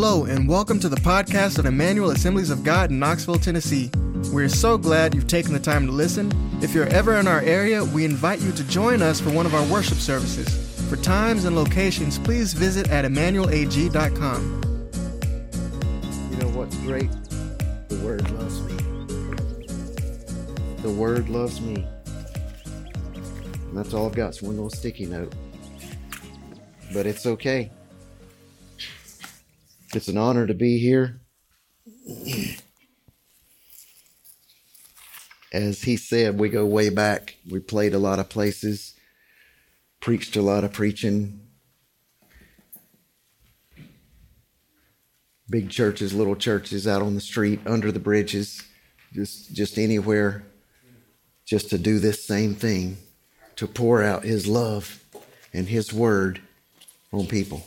Hello, and welcome to the podcast of Emmanuel Assemblies of God in Knoxville, Tennessee. We're so glad you've taken the time to listen. If you're ever in our area, we invite you to join us for one of our worship services. For times and locations, please visit at emmanuelag.com. You know what's great? The Word loves me. The Word loves me. And that's all I've got. It's one little sticky note. But it's okay. It's an honor to be here. As he said, we go way back. We played a lot of places, preached a lot of preaching. Big churches, little churches out on the street, under the bridges, just just anywhere just to do this same thing, to pour out his love and his word on people.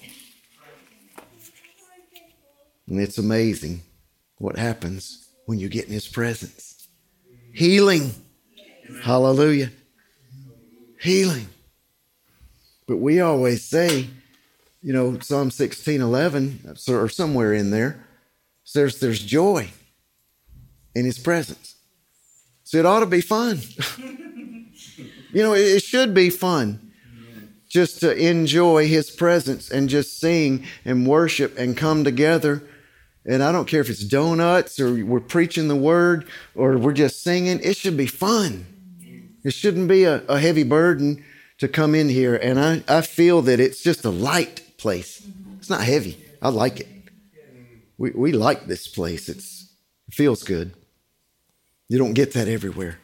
And it's amazing what happens when you get in His presence. Healing. Hallelujah. Healing. But we always say, you know, Psalm 16 11, or somewhere in there, says there's joy in His presence. So it ought to be fun. you know, it should be fun just to enjoy His presence and just sing and worship and come together and I don't care if it's donuts or we're preaching the word or we're just singing, it should be fun. It shouldn't be a, a heavy burden to come in here. And I, I feel that it's just a light place. It's not heavy. I like it. We, we like this place. It's, it feels good. You don't get that everywhere.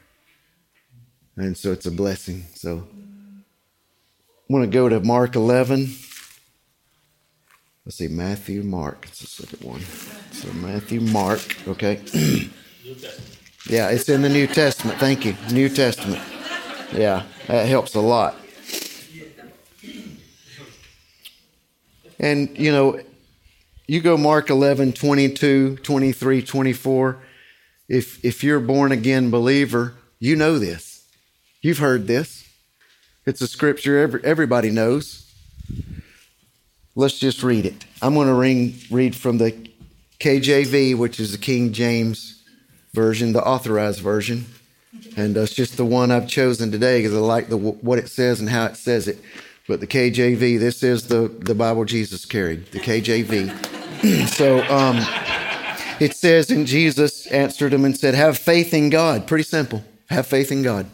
And so it's a blessing. So I want to go to Mark 11. Let's see, Matthew, Mark. It's the second one. So Matthew, Mark. Okay. yeah, it's in the New Testament. Thank you. New Testament. Yeah, that helps a lot. And, you know, you go Mark 11, 22, 23, 24. If, if you're a born again believer, you know this. You've heard this. It's a scripture every, everybody knows. Let's just read it. I'm going to read from the KJV, which is the King James version, the authorized version. And uh, it's just the one I've chosen today because I like the, what it says and how it says it. But the KJV, this is the, the Bible Jesus carried, the KJV. so um, it says, and Jesus answered him and said, Have faith in God. Pretty simple. Have faith in God.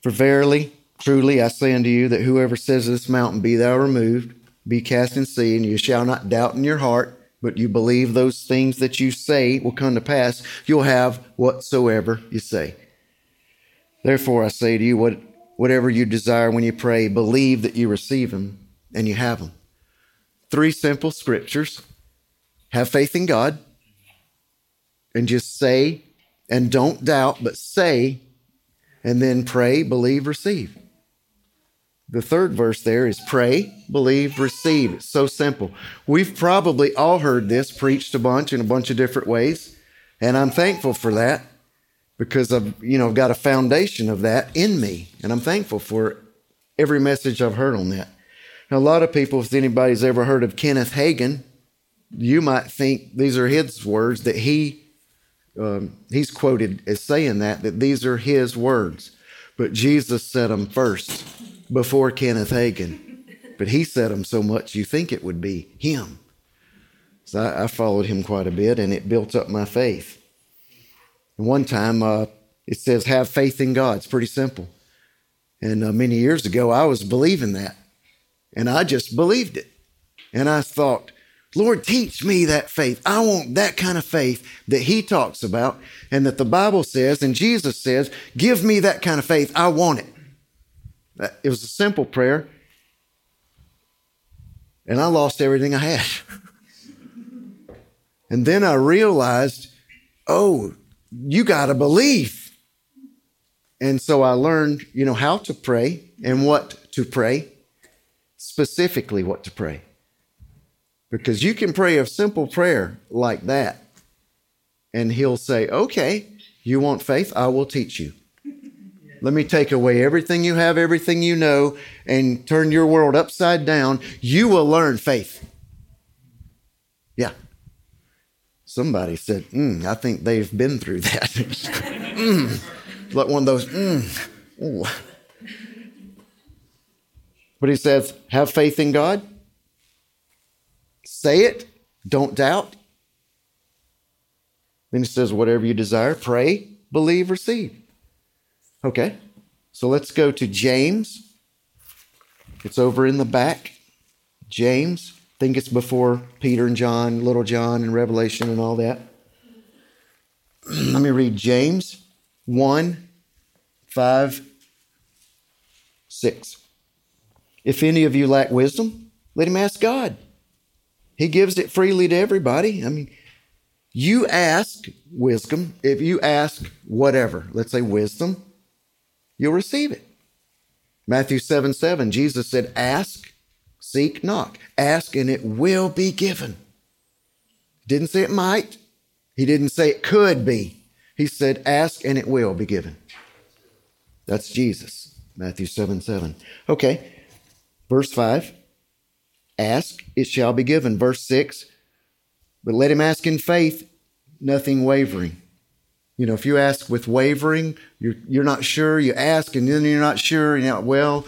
For verily, truly, I say unto you that whoever says this mountain, Be thou removed, be cast in sea, and you shall not doubt in your heart, but you believe those things that you say will come to pass, you'll have whatsoever you say. Therefore, I say to you, what, whatever you desire when you pray, believe that you receive them and you have them. Three simple scriptures. Have faith in God and just say and don't doubt, but say and then pray, believe, receive. The third verse there is pray, believe, receive. It's so simple. We've probably all heard this preached a bunch in a bunch of different ways, and I'm thankful for that because I've, you know, got a foundation of that in me, and I'm thankful for every message I've heard on that. Now, a lot of people, if anybody's ever heard of Kenneth Hagin, you might think these are his words that he um, he's quoted as saying that that these are his words, but Jesus said them first before Kenneth Hagin, but he said them so much you think it would be him. So I, I followed him quite a bit, and it built up my faith. And one time, uh, it says, "Have faith in God." It's pretty simple. And uh, many years ago, I was believing that, and I just believed it. And I thought, Lord, teach me that faith. I want that kind of faith that He talks about, and that the Bible says, and Jesus says, "Give me that kind of faith. I want it." Uh, it was a simple prayer. And I lost everything I had. and then I realized, oh, you got to believe. And so I learned, you know, how to pray and what to pray, specifically what to pray. Because you can pray a simple prayer like that, and he'll say, okay, you want faith? I will teach you. Let me take away everything you have, everything you know, and turn your world upside down. You will learn faith. Yeah. Somebody said, mm, I think they've been through that. mm. Like one of those, mm. But he says, have faith in God. Say it. Don't doubt. Then he says, whatever you desire, pray, believe, receive. Okay. So let's go to James. It's over in the back. James. I think it's before Peter and John, little John, and Revelation and all that. Let me read James 1 5 6. If any of you lack wisdom, let him ask God. He gives it freely to everybody. I mean, you ask wisdom. If you ask whatever, let's say wisdom, you'll receive it. Matthew 7 7, Jesus said, Ask, seek, knock. Ask, and it will be given. Didn't say it might. He didn't say it could be. He said, Ask, and it will be given. That's Jesus. Matthew 7 7. Okay. Verse 5 Ask, it shall be given. Verse 6 But let him ask in faith, nothing wavering. You know, if you ask with wavering, you're, you're not sure, you ask and then you're not sure, and you know, well,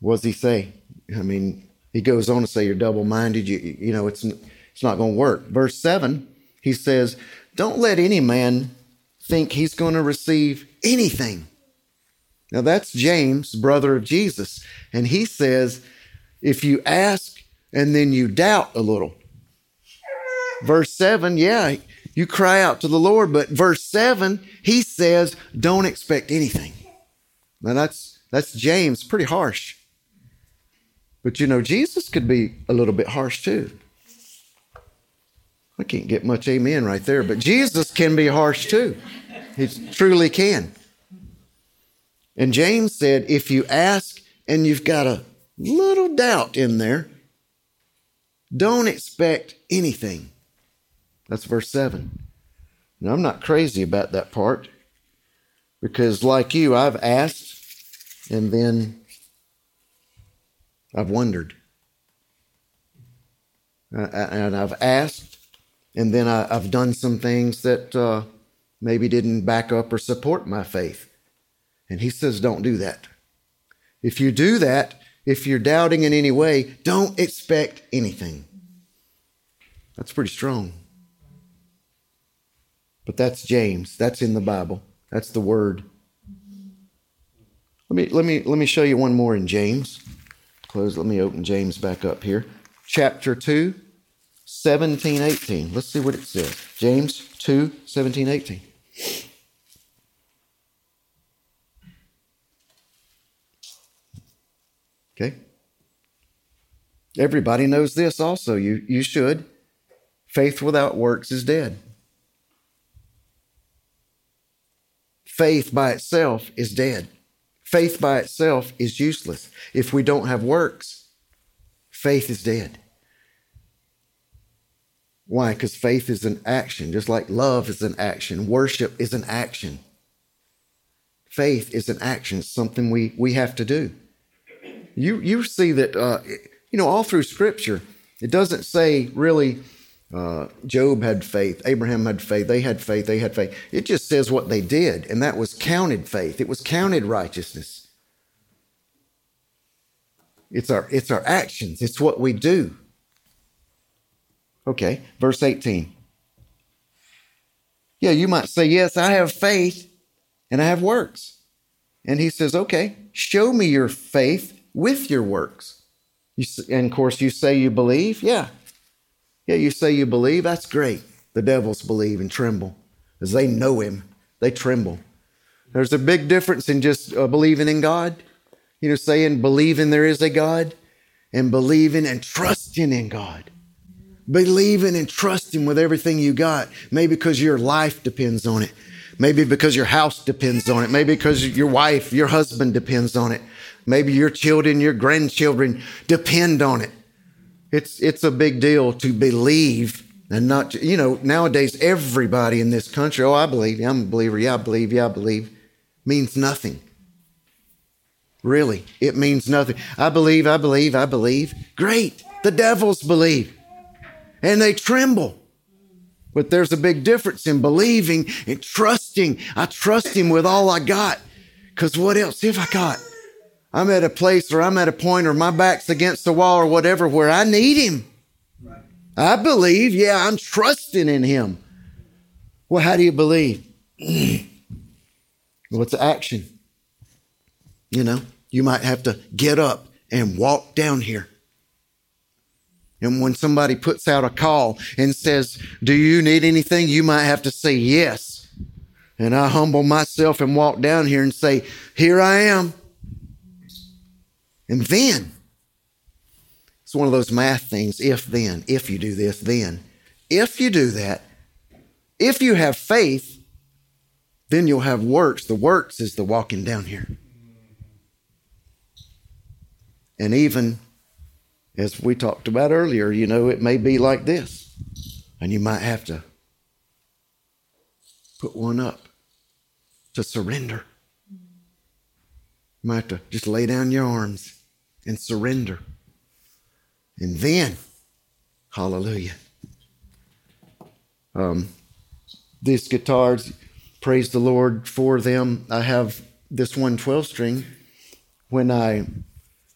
what does he say? I mean, he goes on to say you're double minded, you, you know, it's, it's not going to work. Verse 7, he says, Don't let any man think he's going to receive anything now that's James, brother of Jesus. And he says, if you ask and then you doubt a little. Verse 7, yeah, you cry out to the Lord, but verse 7, he says, don't expect anything. Now that's that's James, pretty harsh. But you know, Jesus could be a little bit harsh too. I can't get much amen right there, but Jesus can be harsh too. He truly can. And James said, if you ask and you've got a little doubt in there, don't expect anything. That's verse 7. Now, I'm not crazy about that part because, like you, I've asked and then I've wondered. And I've asked and then I've done some things that uh, maybe didn't back up or support my faith. And he says, don't do that. If you do that, if you're doubting in any way, don't expect anything. That's pretty strong. But that's James. That's in the Bible. That's the word. Let me let me let me show you one more in James. Close. Let me open James back up here. Chapter 2, 17, 18. Let's see what it says. James 2, 17, 18. Okay? Everybody knows this also. You, you should. Faith without works is dead. Faith by itself is dead. Faith by itself is useless. If we don't have works, faith is dead. Why? Because faith is an action, just like love is an action, worship is an action. Faith is an action, it's something we, we have to do you you see that uh, you know all through Scripture, it doesn't say really. Uh, Job had faith. Abraham had faith. They had faith. They had faith. It just says what they did, and that was counted faith. It was counted righteousness. It's our it's our actions. It's what we do. Okay, verse 18. Yeah, you might say, Yes, I have faith and I have works. And he says, Okay, show me your faith with your works. You, and of course, you say you believe. Yeah. Yeah, you say you believe. That's great. The devils believe and tremble as they know him. They tremble. There's a big difference in just uh, believing in God, you know, saying believing there is a God and believing and trusting in God. Believing and trusting with everything you got, maybe because your life depends on it. Maybe because your house depends on it. Maybe because your wife, your husband depends on it. Maybe your children, your grandchildren depend on it. It's, it's a big deal to believe and not, you know, nowadays everybody in this country, oh, I believe, I'm a believer, yeah, I believe, yeah, I believe, means nothing. Really, it means nothing. I believe, I believe, I believe. Great. The devils believe and they tremble. But there's a big difference in believing and trusting. I trust him with all I got. Because what else have I got? I'm at a place or I'm at a point or my back's against the wall or whatever where I need him. I believe, yeah, I'm trusting in him. Well, how do you believe? What's the action? You know, you might have to get up and walk down here. And when somebody puts out a call and says, Do you need anything? You might have to say yes. And I humble myself and walk down here and say, Here I am. And then, it's one of those math things if then, if you do this, then. If you do that, if you have faith, then you'll have works. The works is the walking down here. And even as we talked about earlier, you know, it may be like this. And you might have to put one up to surrender. You might have to just lay down your arms and surrender. And then, hallelujah. Um, these guitars, praise the Lord for them. I have this one 12 string. When I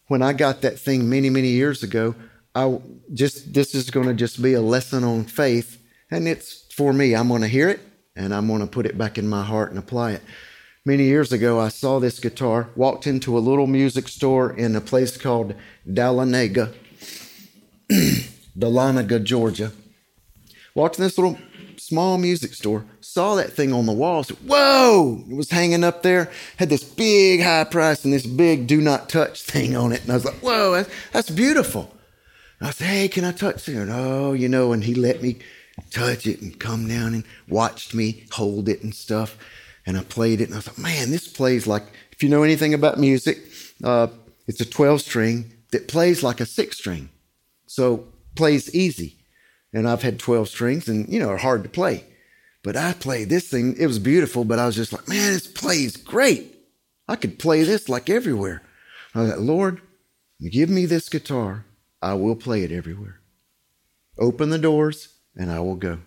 when I got that thing many, many years ago, I just this is going to just be a lesson on faith, and it's for me. I'm going to hear it and I'm going to put it back in my heart and apply it. Many years ago, I saw this guitar, walked into a little music store in a place called Dahlonega, Dahlonega, Georgia. Walked in this little small music store, saw that thing on the wall, said, Whoa! It was hanging up there, had this big high price and this big do not touch thing on it. And I was like, Whoa, that's, that's beautiful. And I said, Hey, can I touch it? Oh, you know, and he let me touch it and come down and watched me hold it and stuff. And I played it and I thought, Man, this plays like, if you know anything about music, uh, it's a 12 string that plays like a six string. So plays easy. And I've had 12 strings and, you know, are hard to play. But I played this thing. It was beautiful, but I was just like, man, this plays great. I could play this like everywhere. I thought, Lord, give me this guitar. I will play it everywhere. Open the doors and I will go.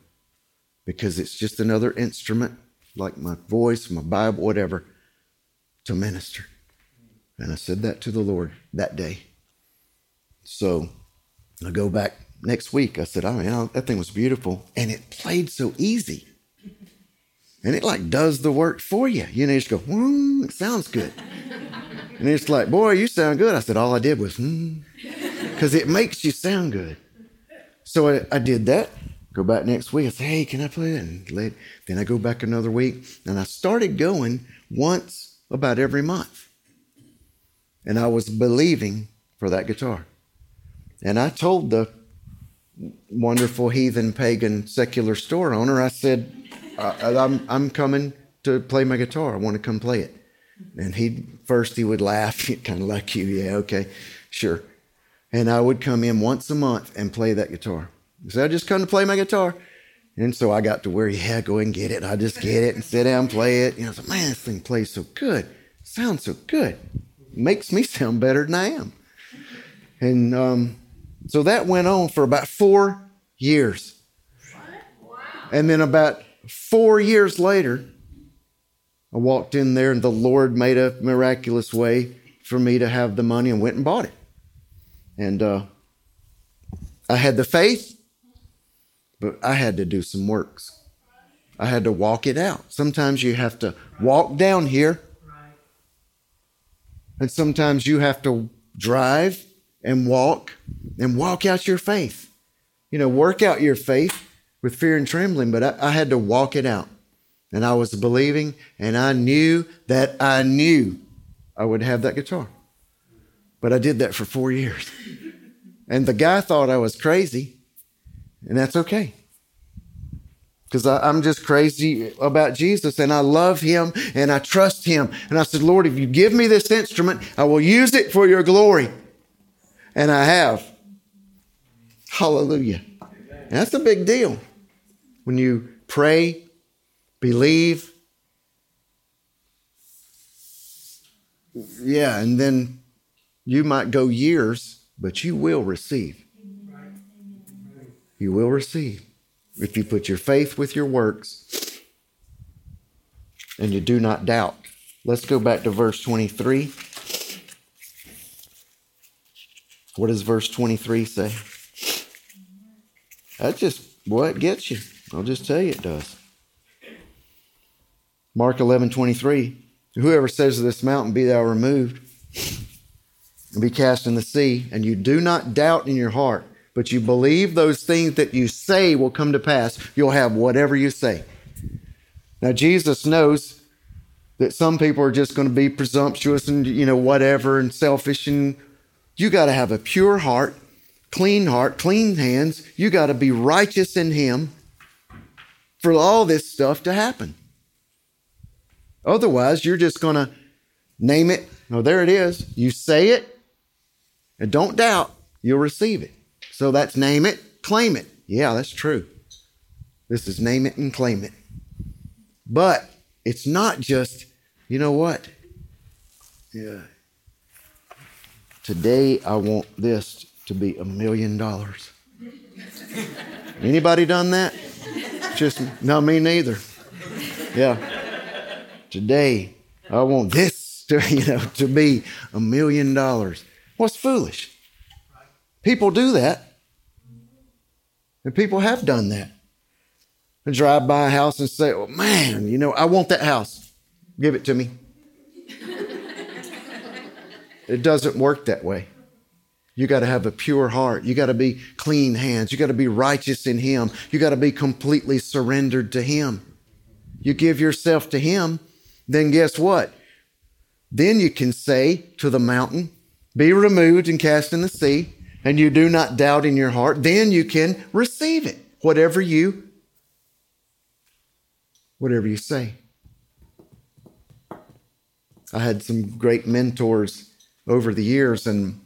Because it's just another instrument, like my voice, my Bible, whatever, to minister. And I said that to the Lord that day. So I go back next week. I said, oh, yeah, that thing was beautiful. And it played so easy. And it like does the work for you. You know, you just go, hmm, it sounds good. And it's like, boy, you sound good. I said, all I did was, hmm, because it makes you sound good. So I, I, did that. Go back next week. I said, hey, can I play that? And let, then I go back another week. And I started going once about every month. And I was believing for that guitar. And I told the wonderful heathen pagan secular store owner, I said, I'm, I'm coming to play my guitar. I want to come play it. And he first he would laugh, kind of like you, yeah, okay, sure. And I would come in once a month and play that guitar. So I just come to play my guitar. And so I got to where, yeah, go and get it. I just get it and sit down and play it. You know, I was like, man, this thing plays so good. Sounds so good. Makes me sound better than I am. And um, so that went on for about four years. And then about four years later, I walked in there and the Lord made a miraculous way for me to have the money and went and bought it. And uh, I had the faith, but I had to do some works. I had to walk it out. Sometimes you have to walk down here, and sometimes you have to drive and walk and walk out your faith. You know, work out your faith with fear and trembling, but I, I had to walk it out. And I was believing, and I knew that I knew I would have that guitar. But I did that for four years. And the guy thought I was crazy, and that's okay. Because I'm just crazy about Jesus and I love him and I trust him. And I said, Lord, if you give me this instrument, I will use it for your glory. And I have. Hallelujah. And that's a big deal. When you pray, believe, yeah, and then you might go years, but you will receive. You will receive. If you put your faith with your works and you do not doubt. Let's go back to verse 23. What does verse 23 say? That's just what gets you. I'll just tell you it does. Mark 11, 23. Whoever says to this mountain, Be thou removed, and be cast in the sea, and you do not doubt in your heart, but you believe those things that you say will come to pass, you'll have whatever you say. Now, Jesus knows that some people are just going to be presumptuous and, you know, whatever, and selfish, and you got to have a pure heart, clean heart, clean hands. You got to be righteous in Him for all this stuff to happen. Otherwise, you're just going to name it. Oh, there it is. You say it, and don't doubt, you'll receive it. So that's name it, claim it. Yeah, that's true. This is name it and claim it. But it's not just, you know what? Yeah. Today I want this to be a million dollars. Anybody done that? Just no, me neither. Yeah. Today I want this to, you know, to be a million dollars. What's foolish? People do that. And people have done that. And drive by a house and say, oh, man, you know, I want that house. Give it to me. it doesn't work that way. You got to have a pure heart. You got to be clean hands. You got to be righteous in Him. You got to be completely surrendered to Him. You give yourself to Him, then guess what? Then you can say to the mountain, Be removed and cast in the sea, and you do not doubt in your heart. Then you can receive it, whatever you whatever you say. I had some great mentors over the years, and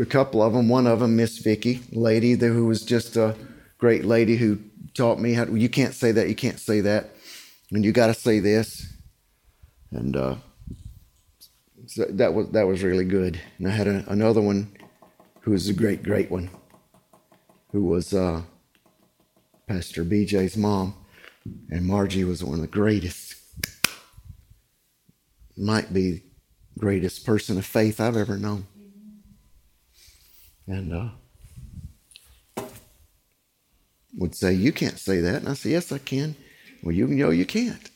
a couple of them. One of them, Miss Vicky, lady who was just a great lady who taught me how. To, you can't say that. You can't say that, and you got to say this and uh, so that was that was really good. And I had a, another one who was a great great one, who was uh, Pastor BJ's mom, and Margie was one of the greatest, might be greatest person of faith I've ever known. And uh, would say, "You can't say that," and I said, "Yes, I can." Well, you know you can't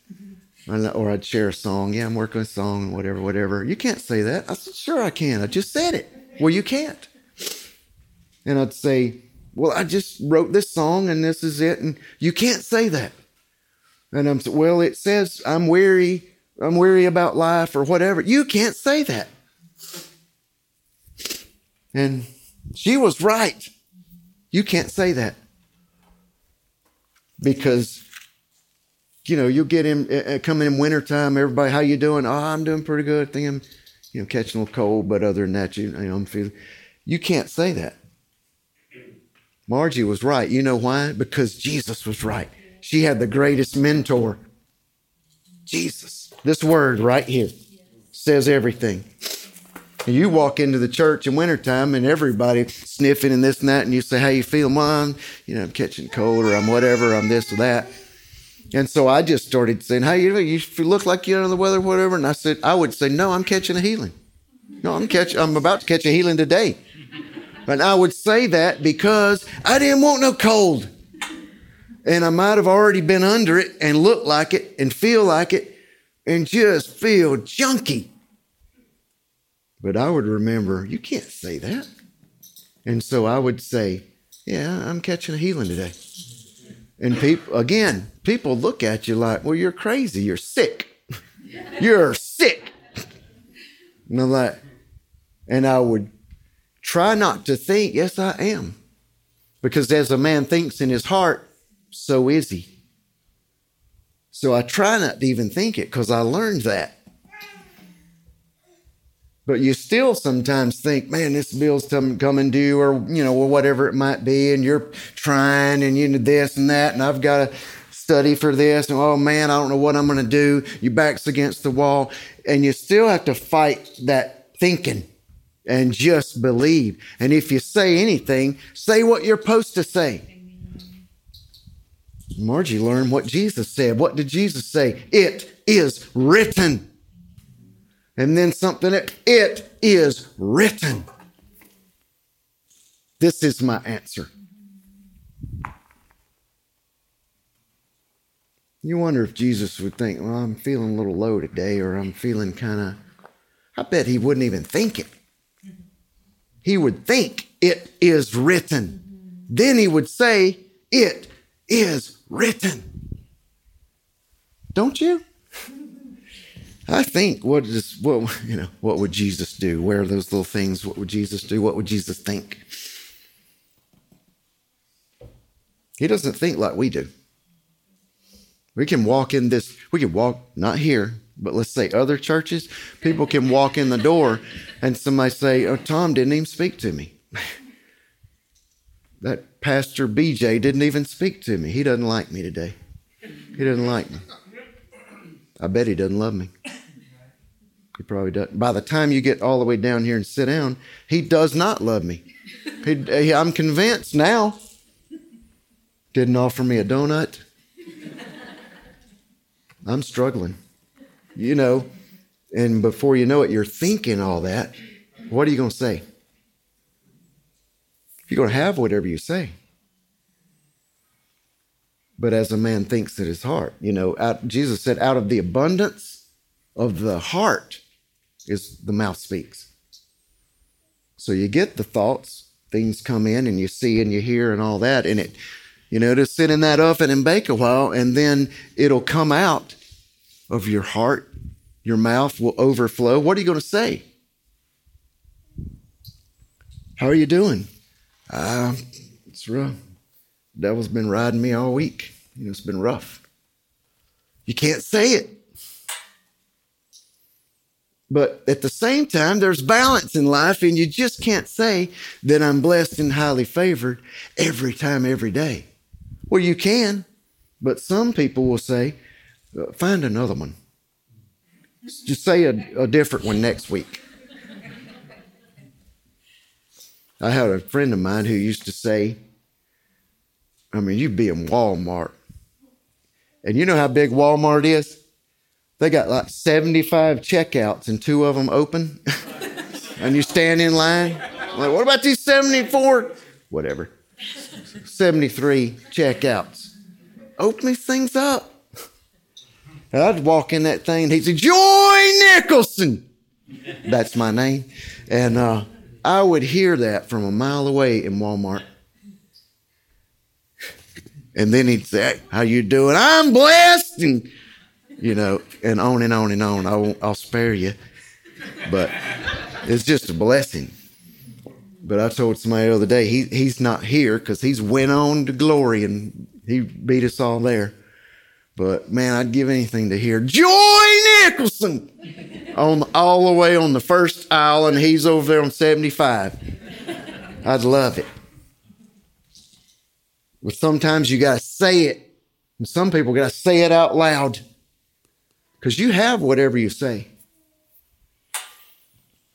or I'd share a song. Yeah, I'm working a song, whatever, whatever. You can't say that. I said, sure I can. I just said it. Well, you can't. And I'd say, well, I just wrote this song and this is it. And you can't say that. And I'm, well, it says I'm weary. I'm weary about life or whatever. You can't say that. And she was right. You can't say that. Because you know, you'll get him uh, uh coming in wintertime. Everybody, how you doing? Oh, I'm doing pretty good. I think I'm, you know, catching a little cold, but other than that, you, you know, I'm feeling. You can't say that. Margie was right. You know why? Because Jesus was right. She had the greatest mentor. Jesus. This word right here says everything. And you walk into the church in wintertime and everybody sniffing and this and that, and you say, How you feel, Mom? You know, I'm catching cold or I'm whatever, I'm this or that. And so I just started saying, "Hey, you, you look like you're under the weather, whatever." And I said, "I would say, no, I'm catching a healing. No, I'm catching. I'm about to catch a healing today." And I would say that because I didn't want no cold, and I might have already been under it and look like it and feel like it and just feel junky. But I would remember, you can't say that. And so I would say, "Yeah, I'm catching a healing today." And people, again, people look at you like, well, you're crazy. You're sick. you're sick. And I'm like, and I would try not to think, yes, I am. Because as a man thinks in his heart, so is he. So I try not to even think it because I learned that. But you still sometimes think, man, this bill's coming due, or you know, or whatever it might be, and you're trying, and you know this and that, and I've got to study for this, and oh man, I don't know what I'm going to do. Your back's against the wall, and you still have to fight that thinking. And just believe. And if you say anything, say what you're supposed to say. Margie learned what Jesus said. What did Jesus say? It is written. And then something, it is written. This is my answer. You wonder if Jesus would think, well, I'm feeling a little low today, or I'm feeling kind of. I bet he wouldn't even think it. He would think it is written. Then he would say, It is written. Don't you? I think what is what you know what would Jesus do? Where are those little things? What would Jesus do? What would Jesus think? He doesn't think like we do. We can walk in this, we can walk, not here, but let's say other churches, people can walk in the door and somebody say, Oh, Tom didn't even speak to me. that Pastor BJ didn't even speak to me. He doesn't like me today. He doesn't like me. I bet he doesn't love me. He probably doesn't. By the time you get all the way down here and sit down, he does not love me. He, I'm convinced now. Didn't offer me a donut. I'm struggling. You know, and before you know it, you're thinking all that. What are you going to say? You're going to have whatever you say. But as a man thinks in his heart, you know, out, Jesus said, out of the abundance of the heart is the mouth speaks. So you get the thoughts, things come in, and you see and you hear and all that, and it you know, to sit in that oven and bake a while, and then it'll come out of your heart. Your mouth will overflow. What are you going to say? How are you doing? Uh, it's rough. The devil's been riding me all week. You know, it's been rough. You can't say it. But at the same time, there's balance in life, and you just can't say that I'm blessed and highly favored every time, every day. Well, you can, but some people will say, find another one. Just say a, a different one next week. I had a friend of mine who used to say, I mean, you'd be in Walmart. And you know how big Walmart is? They got like 75 checkouts and two of them open. and you stand in line. like, what about these 74? Whatever. 73 checkouts. Open these things up. And I'd walk in that thing and he'd say, Joy Nicholson. That's my name. And uh, I would hear that from a mile away in Walmart. And then he'd say, How you doing? I'm blessed. And, you know, and on and on and on. I won't, I'll spare you. But it's just a blessing. But I told somebody the other day he he's not here because he's went on to glory and he beat us all there. But man, I'd give anything to hear Joy Nicholson on all the way on the first aisle, and he's over there on seventy five. I'd love it. But sometimes you got to say it, and some people got to say it out loud because you have whatever you say.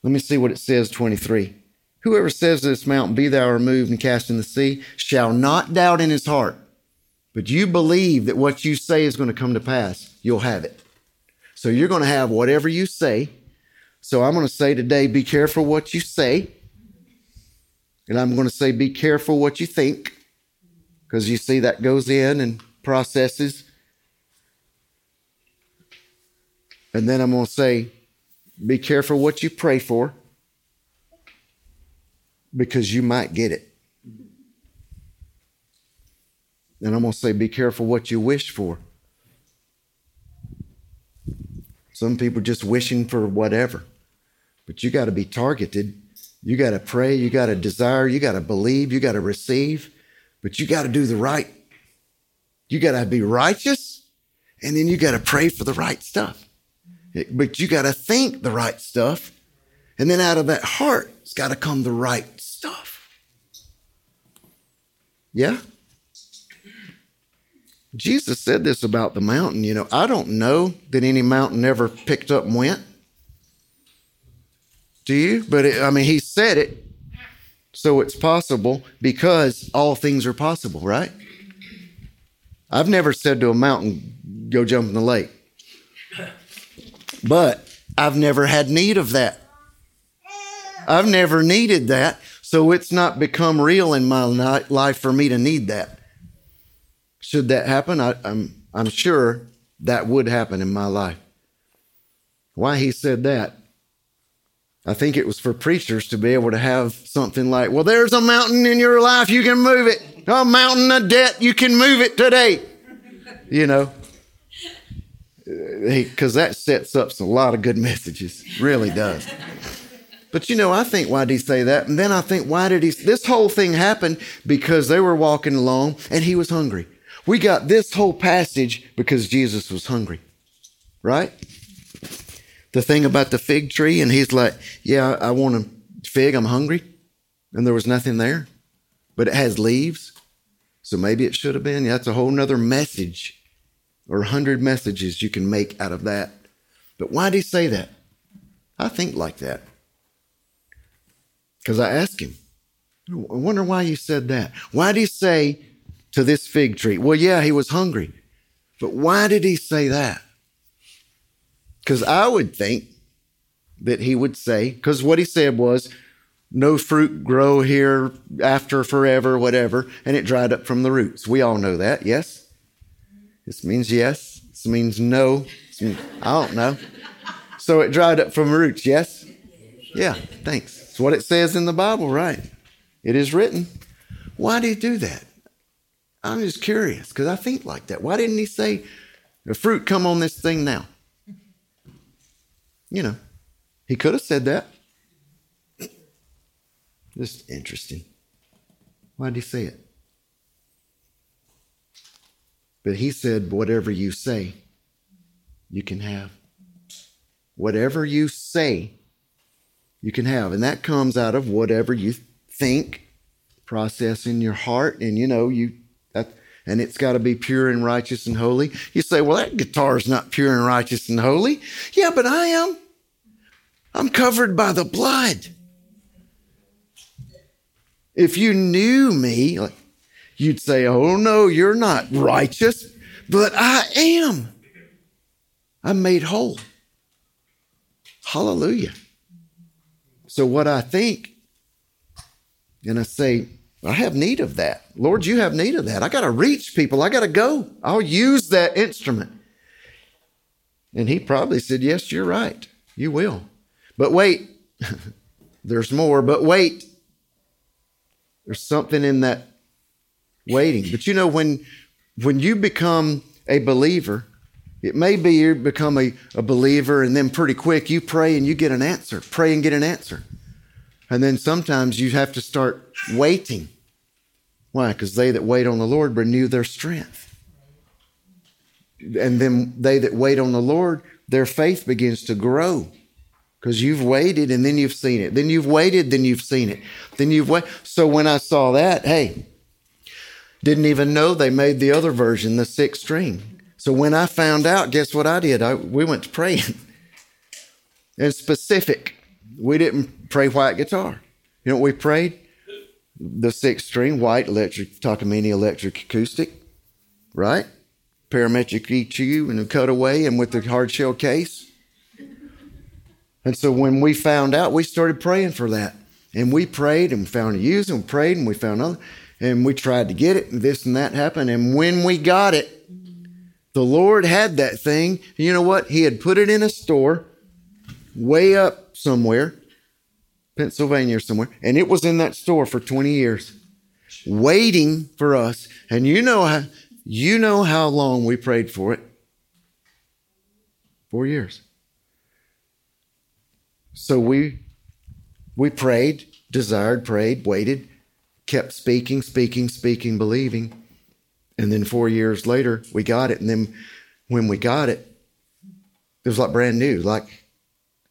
Let me see what it says 23. Whoever says to this mountain, Be thou removed and cast in the sea, shall not doubt in his heart, but you believe that what you say is going to come to pass, you'll have it. So you're going to have whatever you say. So I'm going to say today, be careful what you say. And I'm going to say, be careful what you think, because you see that goes in and processes. And then I'm going to say, be careful what you pray for because you might get it. And I'm going to say, be careful what you wish for. Some people just wishing for whatever, but you got to be targeted. You got to pray. You got to desire. You got to believe. You got to receive, but you got to do the right. You got to be righteous, and then you got to pray for the right stuff. But you got to think the right stuff, and then out of that heart, it's got to come the right stuff. Yeah? Jesus said this about the mountain. You know, I don't know that any mountain ever picked up and went. Do you? But it, I mean, he said it, so it's possible because all things are possible, right? I've never said to a mountain, go jump in the lake. But I've never had need of that. I've never needed that, so it's not become real in my life for me to need that. Should that happen, I, I'm, I'm sure that would happen in my life. Why he said that? I think it was for preachers to be able to have something like, well, there's a mountain in your life, you can move it. A mountain of debt, you can move it today. You know, because that sets up a lot of good messages, really does. But you know, I think why did he say that? And then I think why did he? This whole thing happened because they were walking along and he was hungry. We got this whole passage because Jesus was hungry, right? The thing about the fig tree, and he's like, "Yeah, I want a fig. I'm hungry," and there was nothing there, but it has leaves, so maybe it should have been. Yeah, that's a whole nother message or a hundred messages you can make out of that. But why did he say that? I think like that. Because I asked him, I wonder why you said that. Why did he say to this fig tree? Well, yeah, he was hungry. But why did he say that? Because I would think that he would say, because what he said was, no fruit grow here after forever, whatever, and it dried up from the roots. We all know that, yes? This means yes. This means no. This means, I don't know. So it dried up from roots, yes? Yeah, thanks. It's what it says in the Bible, right? It is written. Why did he do that? I'm just curious because I think like that. Why didn't he say, the fruit come on this thing now? You know, he could have said that. Just interesting. Why did he say it? But he said, Whatever you say, you can have. Whatever you say, you can have. And that comes out of whatever you think, process in your heart, and you know, you that and it's got to be pure and righteous and holy. You say, Well, that guitar is not pure and righteous and holy. Yeah, but I am. I'm covered by the blood. If you knew me, you'd say, Oh, no, you're not righteous, but I am. I'm made whole. Hallelujah. So, what I think, and I say, I have need of that. Lord, you have need of that. I got to reach people. I got to go. I'll use that instrument. And he probably said, Yes, you're right. You will. But wait, there's more. But wait, there's something in that waiting. But you know, when when you become a believer, it may be you become a, a believer and then pretty quick you pray and you get an answer. Pray and get an answer. And then sometimes you have to start waiting. Why? Because they that wait on the Lord renew their strength. And then they that wait on the Lord, their faith begins to grow because you've waited and then you've seen it. Then you've waited, then you've seen it. Then you've waited. So when I saw that, hey, didn't even know they made the other version, the sixth string. So when I found out, guess what I did? I, we went to praying. and specific. We didn't pray white guitar. You know we prayed? The six string, white electric, Takamine electric acoustic, right? Parametric EQ and a cutaway and with the hard shell case. And so when we found out, we started praying for that. And we prayed and found a use and prayed and we found other and we tried to get it, and this and that happened. And when we got it, the Lord had that thing. You know what? He had put it in a store way up somewhere, Pennsylvania or somewhere, and it was in that store for 20 years, waiting for us. And you know how you know how long we prayed for it? Four years. So we we prayed, desired, prayed, waited, kept speaking, speaking, speaking, believing. And then four years later, we got it. And then when we got it, it was like brand new. Like,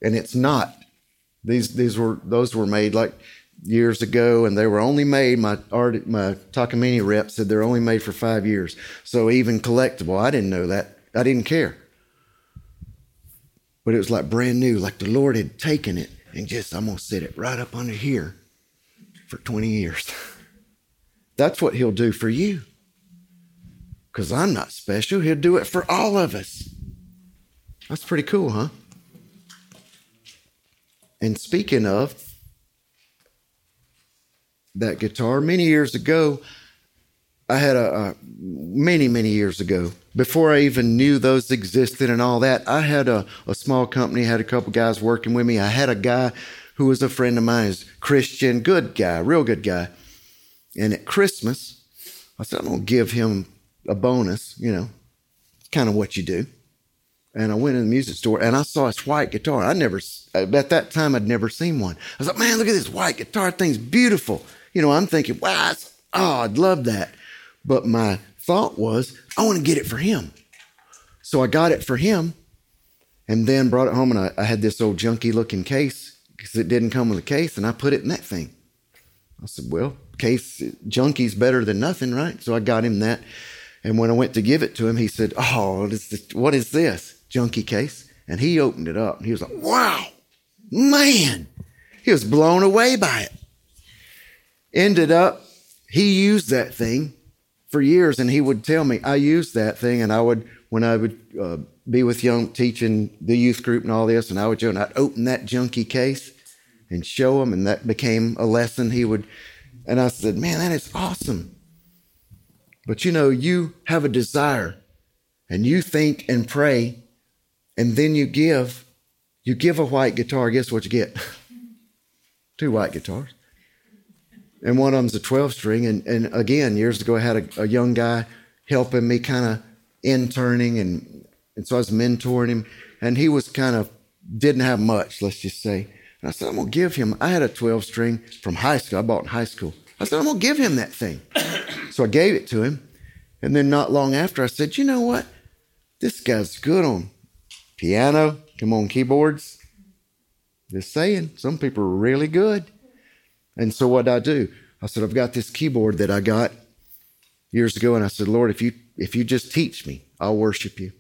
and it's not. These these were those were made like years ago, and they were only made. My art, my Takamine rep said they're only made for five years. So even collectible, I didn't know that. I didn't care. But it was like brand new, like the Lord had taken it and just, I'm to set it right up under here for 20 years. That's what he'll do for you. Because I'm not special. He'll do it for all of us. That's pretty cool, huh? And speaking of that guitar, many years ago, I had a, a, many, many years ago, before I even knew those existed and all that, I had a, a small company, had a couple guys working with me. I had a guy who was a friend of mine, is Christian, good guy, real good guy. And at Christmas, I said, I'm to give him a bonus, you know, kind of what you do. And I went in the music store and I saw this white guitar. I never, uh, at that time, I'd never seen one. I was like, man, look at this white guitar. Thing's beautiful. You know, I'm thinking, wow, oh, I'd love that. But my thought was, I want to get it for him. So I got it for him and then brought it home and I, I had this old junky looking case because it didn't come with a case and I put it in that thing. I said, well, case junky's better than nothing, right? So I got him that. And when I went to give it to him, he said, oh? What is this? Junky case. And he opened it up and he was like, wow, man. He was blown away by it. Ended up, he used that thing for years, and he would tell me I used that thing, and I would when I would uh, be with young teaching the youth group and all this, and I would show, and I'd open that junkie case and show him, and that became a lesson. He would, and I said, "Man, that is awesome." But you know, you have a desire, and you think and pray, and then you give. You give a white guitar. Guess what you get? Two white guitars and one of them's a 12 string. And, and again, years ago, I had a, a young guy helping me kind of interning, and, and so I was mentoring him, and he was kind of didn't have much, let's just say. And I said, I'm gonna give him. I had a 12 string from high school. I bought in high school. I said, I'm gonna give him that thing. so I gave it to him, and then not long after, I said, you know what? This guy's good on piano, come on keyboards. Just saying, some people are really good. And so what did I do? I said, I've got this keyboard that I got years ago. And I said, Lord, if you if you just teach me, I'll worship you.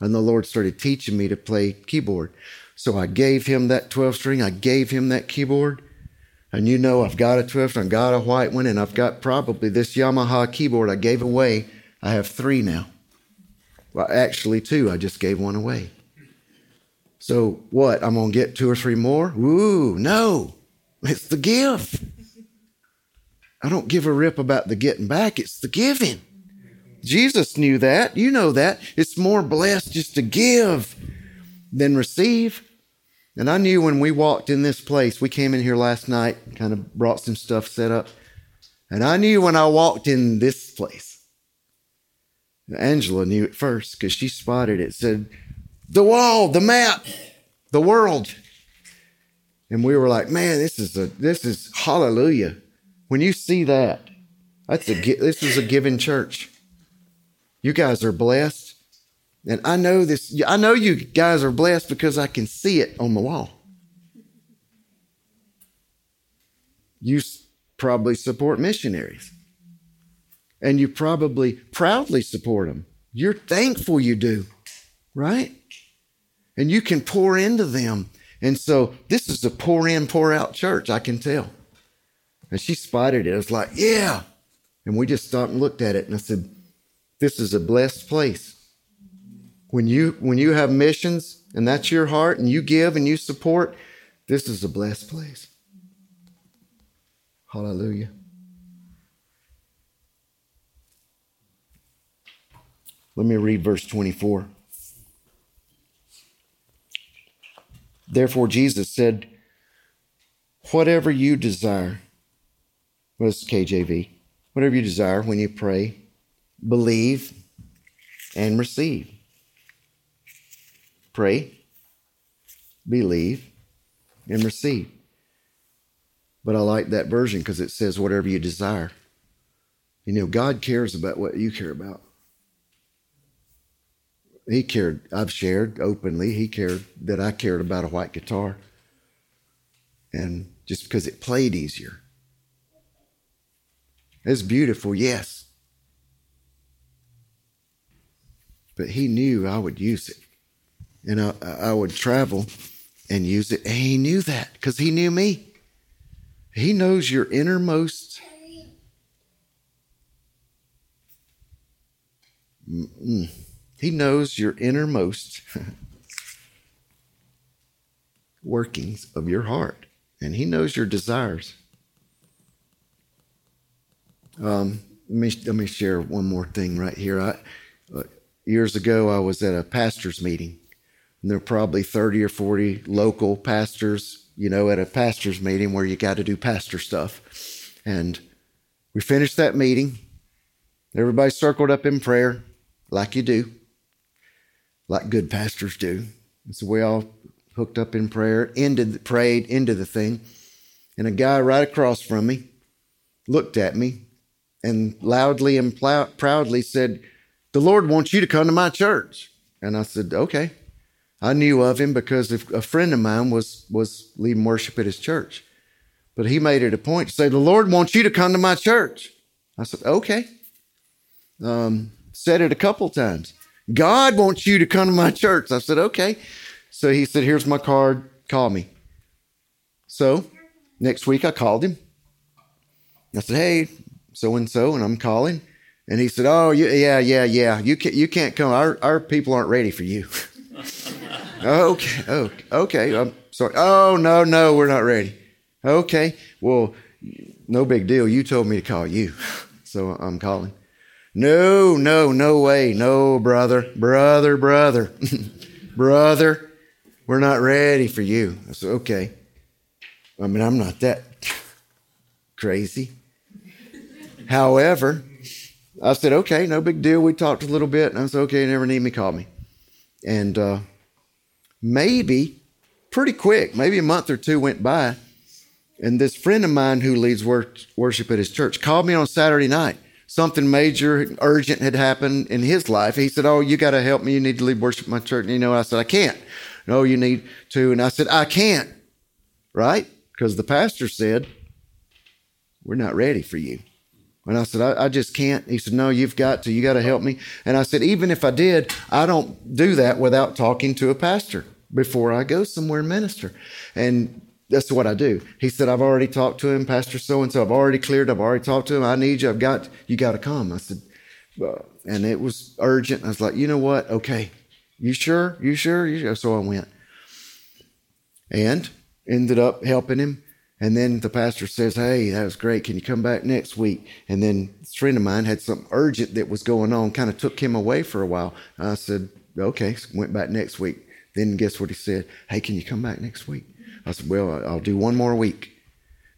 And the Lord started teaching me to play keyboard. So I gave him that 12 string, I gave him that keyboard. And you know, I've got a 12 string, I've got a white one, and I've got probably this Yamaha keyboard I gave away. I have three now. Well, actually, two. I just gave one away. So what? I'm going to get two or three more? Ooh, no. It's the gift. I don't give a rip about the getting back, it's the giving. Jesus knew that. You know that. It's more blessed just to give than receive. And I knew when we walked in this place, we came in here last night, kind of brought some stuff set up. And I knew when I walked in this place, Angela knew it first because she spotted it. Said, the wall, the map, the world and we were like, man, this is a this is hallelujah. When you see that, that's a this is a given church. You guys are blessed, and I know this. I know you guys are blessed because I can see it on the wall. You probably support missionaries, and you probably proudly support them. You're thankful you do, right? And you can pour into them and so this is a pour in, pour out church, I can tell. And she spotted it. I was like, yeah. And we just stopped and looked at it. And I said, this is a blessed place. When you when you have missions and that's your heart and you give and you support, this is a blessed place. Hallelujah. Let me read verse 24. Therefore, Jesus said, Whatever you desire, was KJV, whatever you desire when you pray, believe and receive. Pray, believe, and receive. But I like that version because it says, whatever you desire. You know, God cares about what you care about he cared. I've shared openly. He cared that I cared about a white guitar, and just because it played easier. It's beautiful, yes, but he knew I would use it, and I, I would travel and use it. And he knew that because he knew me. He knows your innermost. Mm-mm. He knows your innermost workings of your heart, and He knows your desires. Um, let me let me share one more thing right here. I, uh, years ago, I was at a pastors' meeting, and there were probably thirty or forty local pastors. You know, at a pastors' meeting where you got to do pastor stuff, and we finished that meeting. Everybody circled up in prayer, like you do, like good pastors do. And so we all hooked up in prayer, ended, prayed into the thing, and a guy right across from me looked at me and loudly and proudly said, The Lord wants you to come to my church. And I said, Okay. I knew of him because a friend of mine was, was leading worship at his church. But he made it a point to say, The Lord wants you to come to my church. I said, Okay. Um, said it a couple times. God wants you to come to my church. I said, Okay. So he said, Here's my card. Call me. So next week I called him. I said, Hey, so and so, and I'm calling. And he said, Oh, yeah, yeah, yeah. You can't, you can't come. Our, our people aren't ready for you. okay, okay, okay. I'm sorry. Oh, no, no, we're not ready. Okay, well, no big deal. You told me to call you. So I'm calling. No, no, no way. No, brother, brother, brother, brother, we're not ready for you. I said, Okay. I mean, I'm not that crazy. However, I said, okay, no big deal. We talked a little bit, and I said, okay, you never need me, call me. And uh, maybe pretty quick, maybe a month or two went by, and this friend of mine who leads worship at his church called me on Saturday night. Something major, urgent had happened in his life. He said, Oh, you got to help me. You need to lead worship my church. And you know, I said, I can't. No, you need to. And I said, I can't. Right? Because the pastor said, We're not ready for you. And I said, I, I, just can't. He said, No, you've got to. You got to help me. And I said, Even if I did, I don't do that without talking to a pastor before I go somewhere and minister. And that's what I do. He said, I've already talked to him, Pastor so and so. I've already cleared. I've already talked to him. I need you. I've got, you got to come. I said, well, and it was urgent. I was like, you know what? Okay. You sure? You sure? You sure? So I went and ended up helping him and then the pastor says, Hey, that was great. Can you come back next week? And then a friend of mine had something urgent that was going on, kind of took him away for a while. I said, Okay, went back next week. Then guess what he said? Hey, can you come back next week? I said, Well, I'll do one more week.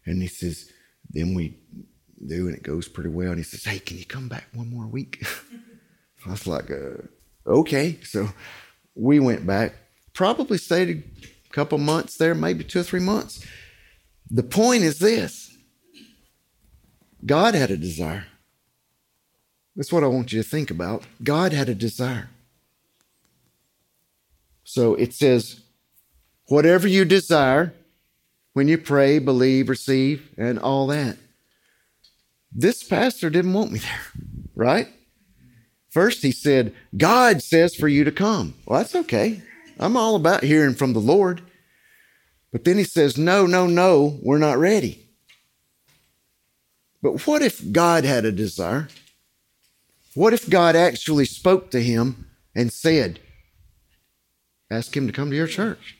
And he says, Then we do, and it goes pretty well. And he says, Hey, can you come back one more week? I was like, uh, Okay. So we went back, probably stayed a couple months there, maybe two or three months. The point is this God had a desire. That's what I want you to think about. God had a desire. So it says, whatever you desire when you pray, believe, receive, and all that. This pastor didn't want me there, right? First, he said, God says for you to come. Well, that's okay. I'm all about hearing from the Lord. But then he says, No, no, no, we're not ready. But what if God had a desire? What if God actually spoke to him and said, Ask him to come to your church?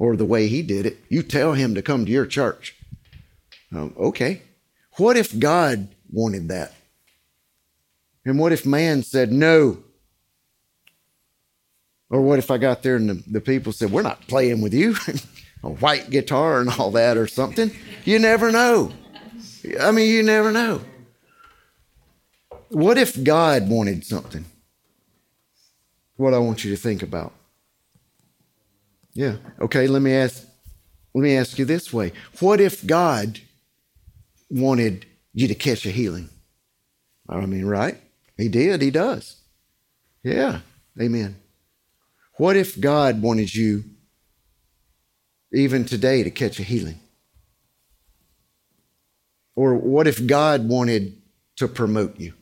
Or the way he did it, you tell him to come to your church. Um, okay. What if God wanted that? And what if man said no? Or what if I got there and the, the people said, We're not playing with you? a white guitar and all that or something. You never know. I mean, you never know. What if God wanted something? What I want you to think about. Yeah. Okay, let me ask let me ask you this way. What if God wanted you to catch a healing? I mean, right? He did, he does. Yeah. Amen. What if God wanted you even today to catch a healing? Or what if God wanted to promote you?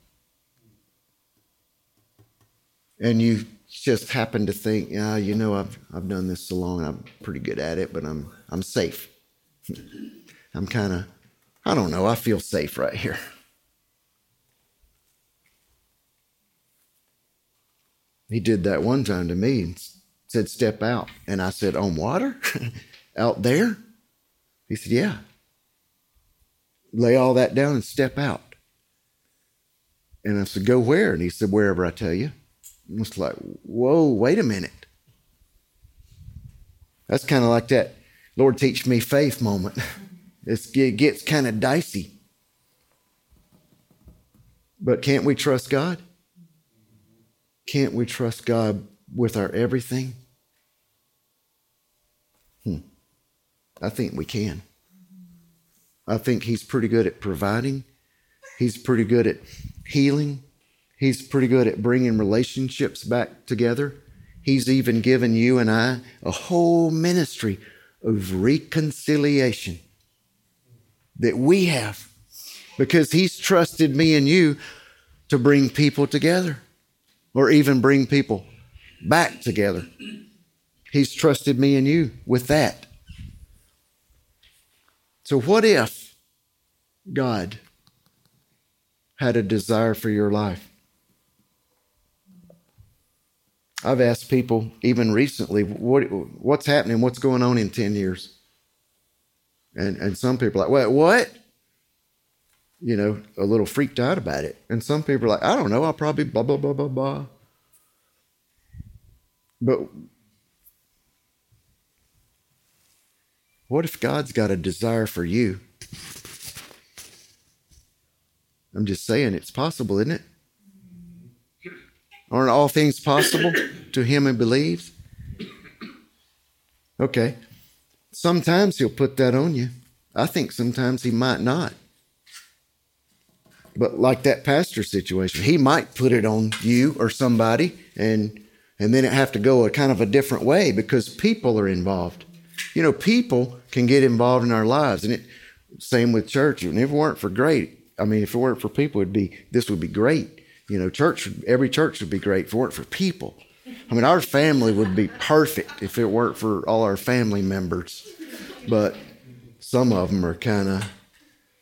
And you just happened to think, yeah, you know, I've I've done this so long, I'm pretty good at it, but I'm I'm safe. I'm kind of, I don't know, I feel safe right here. He did that one time to me and said, Step out. And I said, On water? out there? He said, Yeah. Lay all that down and step out. And I said, Go where? And he said, Wherever I tell you. It's like, Whoa, wait a minute. That's kind of like that Lord, teach me faith moment. It's, it gets kind of dicey. But can't we trust God? Can't we trust God with our everything? Hmm. I think we can. I think He's pretty good at providing, He's pretty good at healing, He's pretty good at bringing relationships back together. He's even given you and I a whole ministry of reconciliation that we have because He's trusted me and you to bring people together or even bring people back together. He's trusted me and you with that. So, what if God had a desire for your life? I've asked people even recently, what, what's happening? What's going on in 10 years? And, and some people are like, what, what? You know, a little freaked out about it. And some people are like, I don't know, I'll probably blah, blah, blah, blah, blah. But what if God's got a desire for you? I'm just saying it's possible, isn't it? Aren't all things possible to him who believes? Okay. Sometimes he'll put that on you. I think sometimes he might not. But like that pastor situation, he might put it on you or somebody and and then it have to go a kind of a different way because people are involved. You know, people can get involved in our lives and it same with church. And if it weren't for great, I mean, if it weren't for people, it'd be this would be great. You know, church every church would be great if it for people. I mean, our family would be perfect if it weren't for all our family members. But some of them are kind of,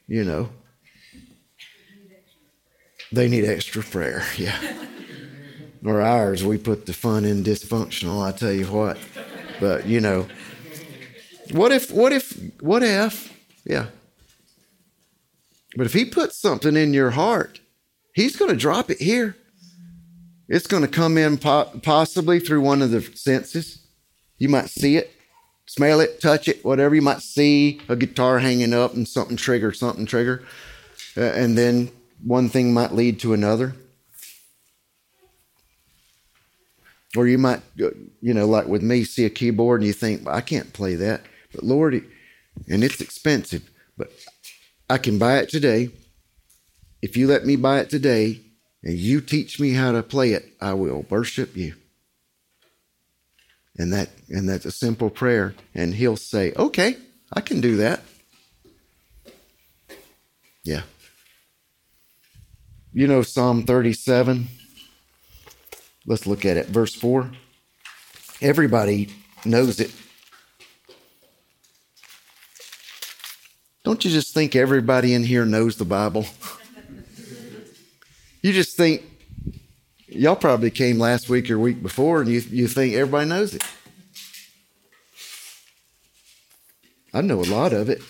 you know, they need extra prayer. Yeah. Or ours, we put the fun in dysfunctional, I tell you what. But, you know, what if, what if, what if, yeah. But if he puts something in your heart, he's going to drop it here. It's going to come in po- possibly through one of the senses. You might see it, smell it, touch it, whatever. You might see a guitar hanging up and something trigger, something trigger. Uh, and then one thing might lead to another. Or you might, uh, you know, like with me, see a keyboard and you think, I can't play that. But Lord, and it's expensive, but I can buy it today. If you let me buy it today, and you teach me how to play it, I will worship you. And that and that's a simple prayer. And he'll say, Okay, I can do that. Yeah. You know Psalm 37? Let's look at it. Verse 4. Everybody knows it. Don't you just think everybody in here knows the Bible? You just think, y'all probably came last week or week before, and you, you think everybody knows it. I know a lot of it.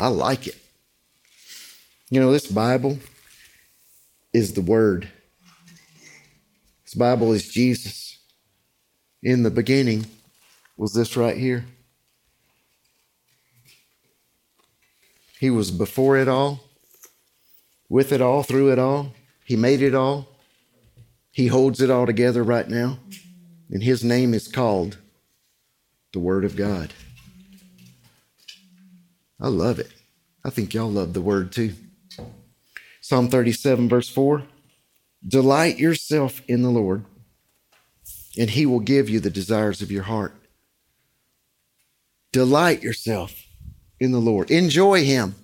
I like it. You know, this Bible is the Word. This Bible is Jesus. In the beginning was this right here. He was before it all, with it all, through it all. He made it all. He holds it all together right now. And his name is called the Word of God. I love it. I think y'all love the Word too. Psalm 37, verse 4 Delight yourself in the Lord, and he will give you the desires of your heart. Delight yourself in the Lord. Enjoy him.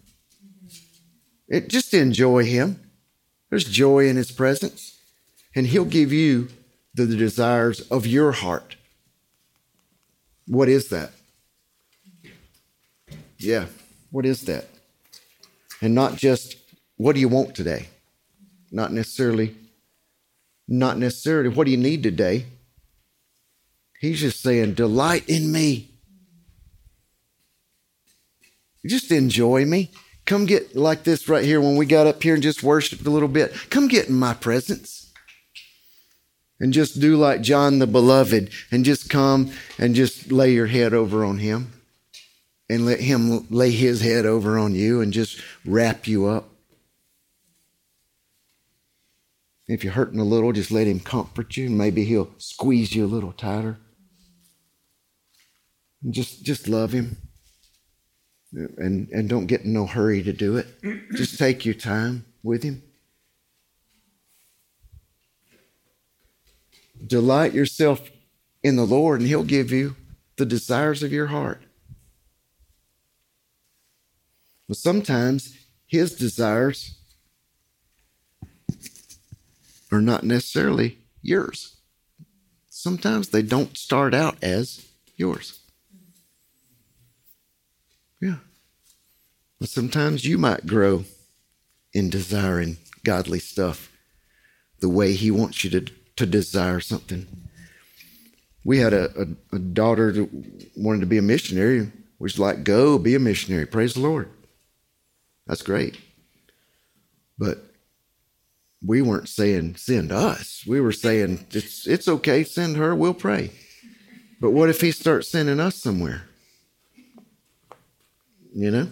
It, just enjoy him. There's joy in his presence. And he'll give you the desires of your heart. What is that? Yeah, what is that? And not just what do you want today? Not necessarily, not necessarily what do you need today? He's just saying, delight in me. Just enjoy me. Come get like this right here when we got up here and just worshiped a little bit. Come get in my presence. And just do like John the Beloved and just come and just lay your head over on him and let him lay his head over on you and just wrap you up. If you're hurting a little, just let him comfort you. Maybe he'll squeeze you a little tighter. Just, just love him. And, and don't get in no hurry to do it. Just take your time with him. Delight yourself in the Lord, and he'll give you the desires of your heart. But sometimes his desires are not necessarily yours. Sometimes they don't start out as yours. Yeah. Sometimes you might grow in desiring godly stuff the way He wants you to, to desire something. We had a, a, a daughter that wanted to be a missionary. We Was like, go be a missionary. Praise the Lord. That's great. But we weren't saying send us. We were saying it's it's okay, send her, we'll pray. But what if he starts sending us somewhere? you know,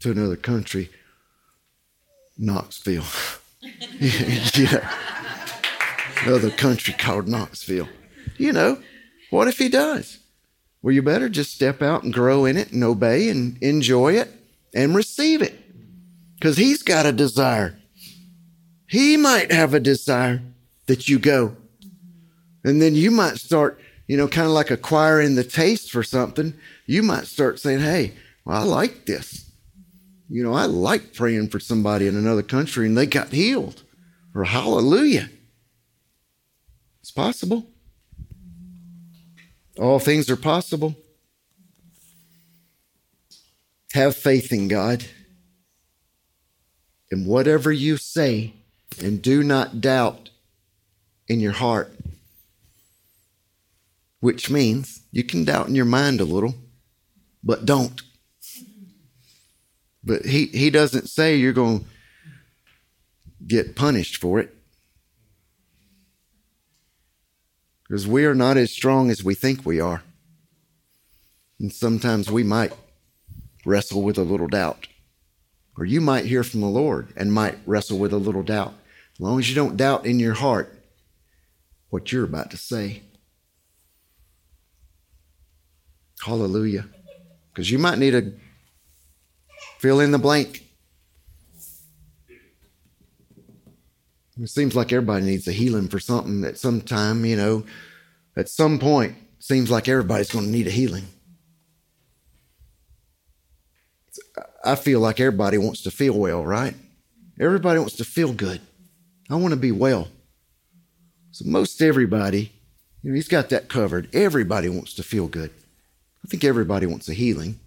to another country, Knoxville. yeah. Another country called Knoxville. You know, what if he does? Well, you better just step out and grow in it and obey and enjoy it and receive it. Because he's got a desire. He might have a desire that you go. And then you might start you know, kind of like acquiring the taste for something, you might start saying, hey, well, I like this. You know, I like praying for somebody in another country and they got healed. Or hallelujah. It's possible. All things are possible. Have faith in God. And whatever you say, and do not doubt in your heart which means you can doubt in your mind a little, but don't. But he, he doesn't say you're going to get punished for it. Because we are not as strong as we think we are. And sometimes we might wrestle with a little doubt. Or you might hear from the Lord and might wrestle with a little doubt. As long as you don't doubt in your heart what you're about to say. Hallelujah. Because you might need to fill in the blank. It seems like everybody needs a healing for something at some time, you know. At some point, seems like everybody's going to need a healing. I feel like everybody wants to feel well, right? Everybody wants to feel good. I want to be well. So most everybody, you know, he's got that covered. Everybody wants to feel good. I think everybody wants a healing.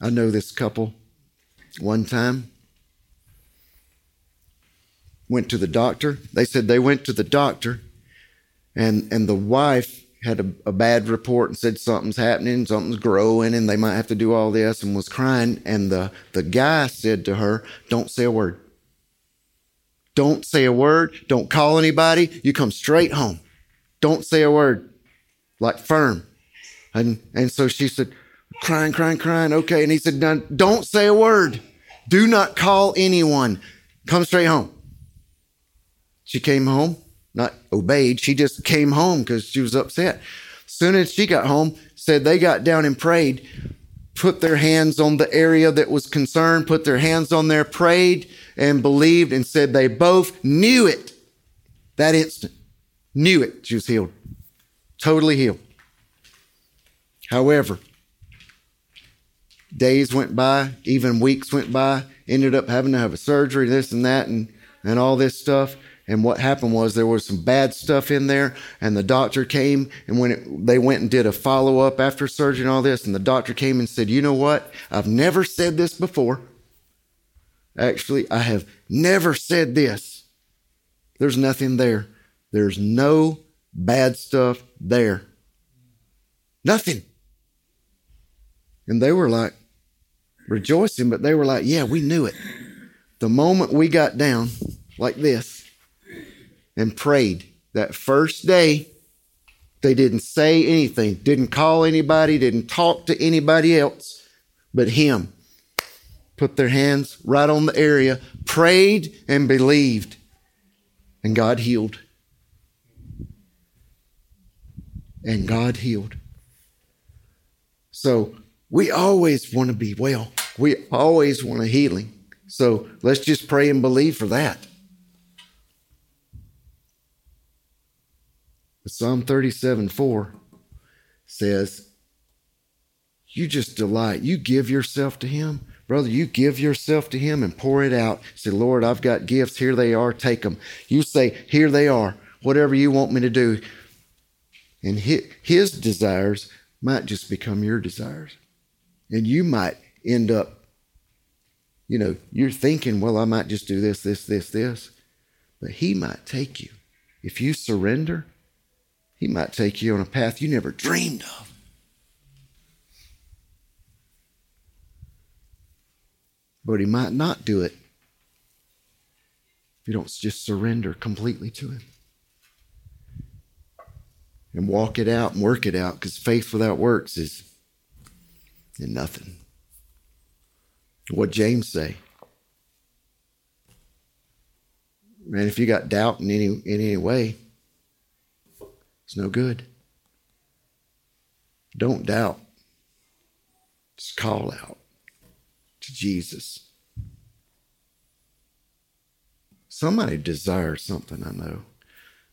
I know this couple one time went to the doctor. They said they went to the doctor and and the wife had a, a, bad report and said something's happening, something's growing, and they might have to do all this and was crying. And the, the guy said to her, Don't say a word. Don't say a word. Don't call anybody. You come straight home. Don't say a word. Like firm. And, and so she said, crying, crying, crying. Okay. And he said, don't say a word. Do not call anyone. Come straight home. She came home, not obeyed. She just came home because she was upset. Soon as she got home, said they got down and prayed, put their hands on the area that was concerned, put their hands on there, prayed, and believed and said they both knew it that instant. Knew it. She was healed. Totally healed. However, days went by, even weeks went by, ended up having to have a surgery, this and that, and, and all this stuff. And what happened was there was some bad stuff in there, and the doctor came, and when it, they went and did a follow up after surgery and all this, and the doctor came and said, You know what? I've never said this before. Actually, I have never said this. There's nothing there. There's no bad stuff there. Nothing. And they were like rejoicing, but they were like, Yeah, we knew it. The moment we got down like this and prayed that first day, they didn't say anything, didn't call anybody, didn't talk to anybody else but Him. Put their hands right on the area, prayed and believed, and God healed. And God healed. So we always want to be well. We always want a healing. So let's just pray and believe for that. Psalm 37 4 says, You just delight. You give yourself to Him. Brother, you give yourself to Him and pour it out. Say, Lord, I've got gifts. Here they are. Take them. You say, Here they are. Whatever you want me to do. And His desires might just become your desires. And you might end up, you know, you're thinking, well, I might just do this, this, this, this. But He might take you. If you surrender, He might take you on a path you never dreamed of. But He might not do it if you don't just surrender completely to Him and walk it out and work it out because faith without works is nothing. What James say? Man, if you got doubt in any in any way, it's no good. Don't doubt. Just call out to Jesus. Somebody desires something, I know.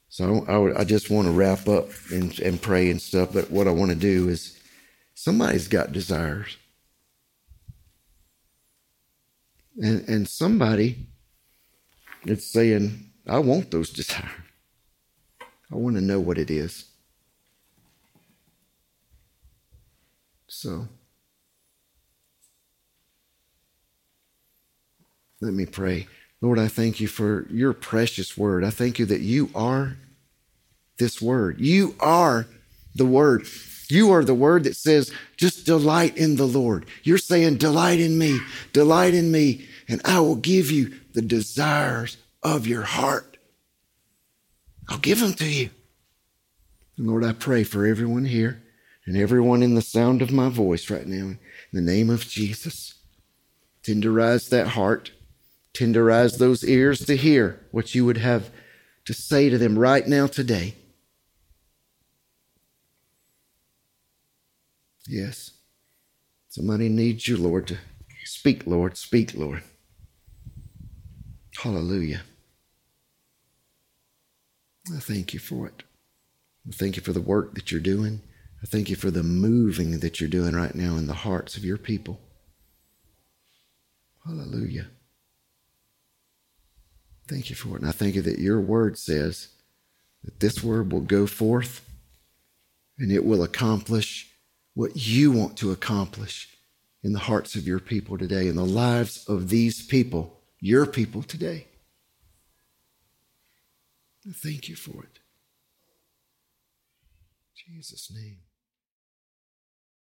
So I, I just want to wrap up and, and pray and stuff. But what I want to do is somebody's got desires. And, and somebody is saying, I want those desires. I want to know what it is. So let me pray. Lord, I thank you for your precious word. I thank you that you are this word. You are the word. You are the word that says, just delight in the Lord. You're saying, delight in me, delight in me, and I will give you the desires of your heart. I'll give them to you. And Lord, I pray for everyone here and everyone in the sound of my voice right now, in the name of Jesus. Tenderize that heart, tenderize those ears to hear what you would have to say to them right now today. Yes. Somebody needs you, Lord, to speak, Lord. Speak, Lord. Hallelujah. I thank you for it. I thank you for the work that you're doing. I thank you for the moving that you're doing right now in the hearts of your people. Hallelujah. Thank you for it. And I thank you that your word says that this word will go forth and it will accomplish what you want to accomplish in the hearts of your people today, in the lives of these people, your people today. Thank you for it. In Jesus' name.